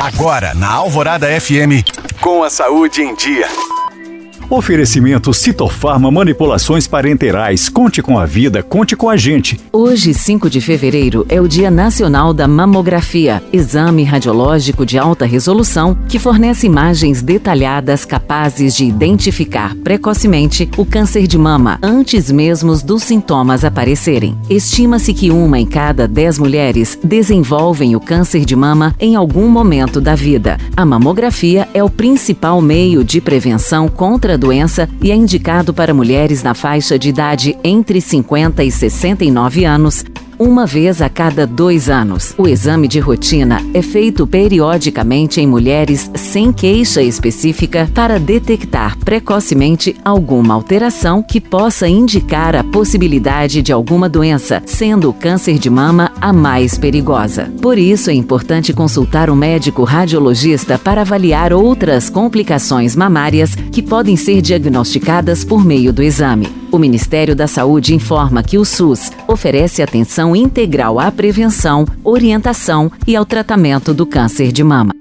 Agora, na Alvorada FM, com a saúde em dia. Oferecimento Citofarma Manipulações Parenterais. Conte com a vida, conte com a gente. Hoje, 5 de fevereiro, é o Dia Nacional da Mamografia, exame radiológico de alta resolução que fornece imagens detalhadas capazes de identificar precocemente o câncer de mama antes mesmo dos sintomas aparecerem. Estima-se que uma em cada 10 mulheres desenvolvem o câncer de mama em algum momento da vida. A mamografia é o principal meio de prevenção contra doença e é indicado para mulheres na faixa de idade entre 50 e 69 anos uma vez a cada dois anos. O exame de rotina é feito periodicamente em mulheres sem queixa específica para detectar precocemente alguma alteração que possa indicar a possibilidade de alguma doença, sendo o câncer de mama a mais perigosa. Por isso é importante consultar um médico radiologista para avaliar outras complicações mamárias que podem ser diagnosticadas por meio do exame. O Ministério da Saúde informa que o SUS oferece atenção integral à prevenção, orientação e ao tratamento do câncer de mama.